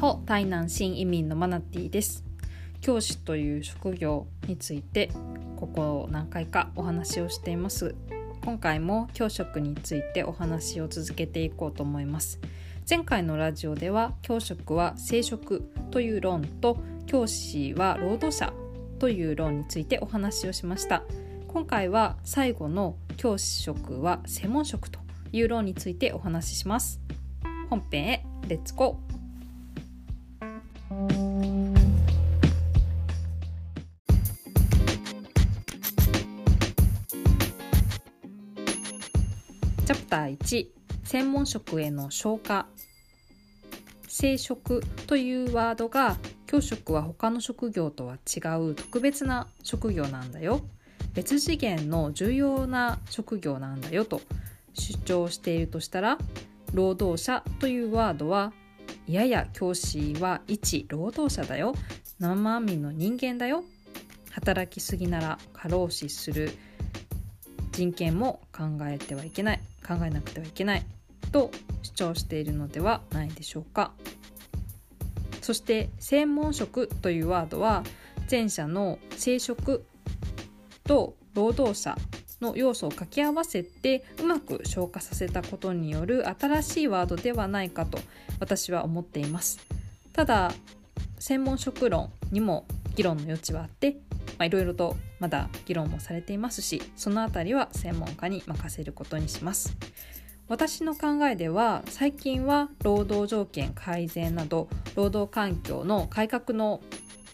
ホ台南新移民のマナティです。教師という職業についてここ何回かお話をしています。今回も教職についてお話を続けていこうと思います。前回のラジオでは教職は生殖という論と教師は労働者という論についてお話をしました。今回は最後の教師職は専門職という論についてお話しします。本編へレッツゴーチャプター1専門職への昇華生職というワードが教職は他の職業とは違う特別な職業なんだよ。別次元の重要な職業なんだよと主張しているとしたら労働者というワードはいやや教師は一労働者だよ。生身の人間だよ。働きすぎなら過労死する。人権も考えてはいけない考えなくてはいけないと主張しているのではないでしょうか。そして専門職というワードは前者の生殖と労働者の要素を掛け合わせてうまく消化させたことによる新しいワードではないかと私は思っています。ただ専門職論にも議論の余地はあっていろいろとまだ議論もされていますしそのあたりは専門家に任せることにします。私の考えでは最近は労働条件改善など労働環境の改革の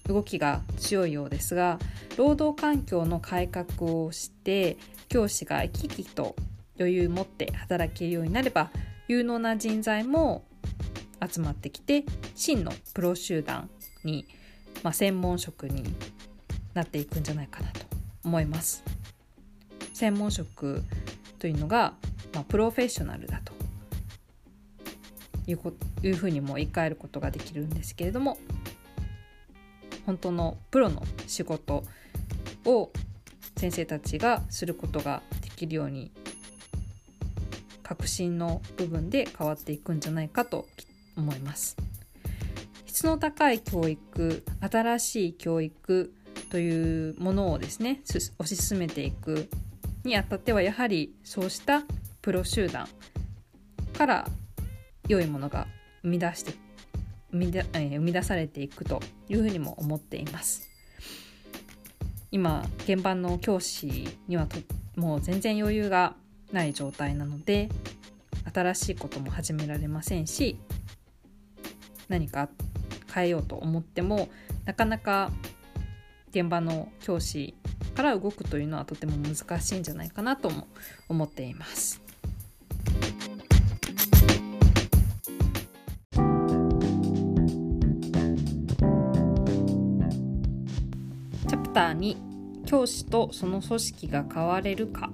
動きが強いようですが労働環境の改革をして教師が生き生きと余裕を持って働けるようになれば有能な人材も集まってきて真のプロ集団に、まあ、専門職になっていくんじゃないかなと思います。専門職というのが、まあ、プロフェッショナルだというこいうふうにも言い換えることができるんですけれども本当のプロの仕事を先生たちがすることができるように革新の部分で変わっていくんじゃないかと思います質の高い教育新しい教育というものをですね推し進めていくにあたってはやはりそうしたプロ集団から良いものが生み出して生み,、えー、生み出されていくというふうにも思っています。今現場の教師にはともう全然余裕がない状態なので新しいことも始められませんし何か変えようと思ってもなかなか現場の教師から動くというのはとても難しいんじゃないかなとも思っています。チャプターに教師とその組織が変われるか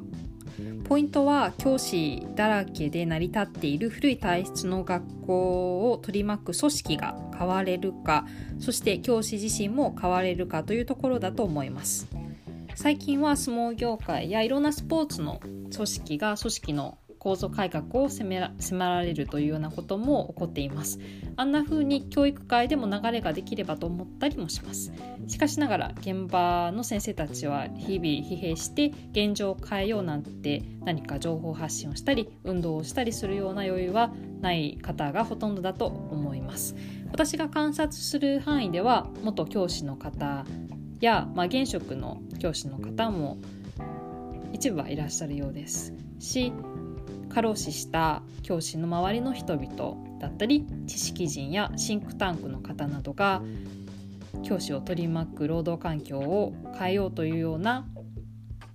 ポイントは教師だらけで成り立っている古い体質の学校を取り巻く組織が変われるかそして教師自身も変われるかというところだと思います。最近は相撲業界やいろんなスポーツの組織が組織の構造改革を迫らられるというようなことも起こっています。あんな風に教育界でも流れができればと思ったりもします。しかしながら現場の先生たちは日々疲弊して現状を変えようなんて何か情報発信をしたり運動をしたりするような余裕はない方がほとんどだと思います。私が観察する範囲では元教師の方や、まあ、現職の教師の方も一部はいらっしゃるようですし過労死した教師の周りの人々だったり知識人やシンクタンクの方などが教師を取り巻く労働環境を変えようというような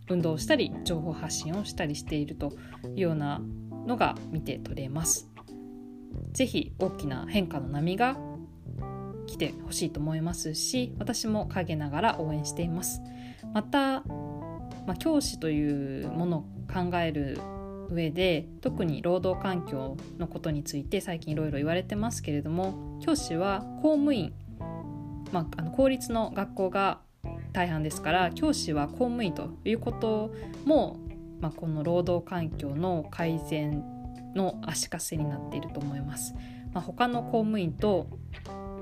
運動をしたり情報発信をしたりしているというようなのが見て取れます。ぜひ大きな変化の波が来てほしいと思いますし私も陰ながら応援しています。また、まあ、教師というものを考える上で特に労働環境のことについて最近いろいろ言われてますけれども教師は公務員、まあ、あの公立の学校が大半ですから教師は公務員ということも、まあ、この労働環境の改善の足かせになっていると思います。まあ、他の公務員と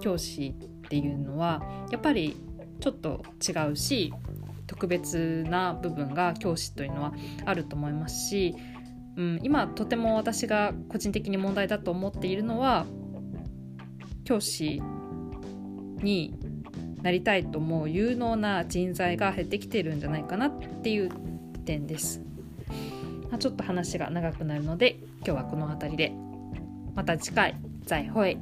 教師っていうのはやっぱりちょっと違うし特別な部分が教師というのはあると思いますし、うん、今とても私が個人的に問題だと思っているのは教師になりたいと思う有能な人材が減ってきているんじゃないかなっていう点です。まあ、ちょっと話が長くなるので今日はこの辺りでまた次回再会。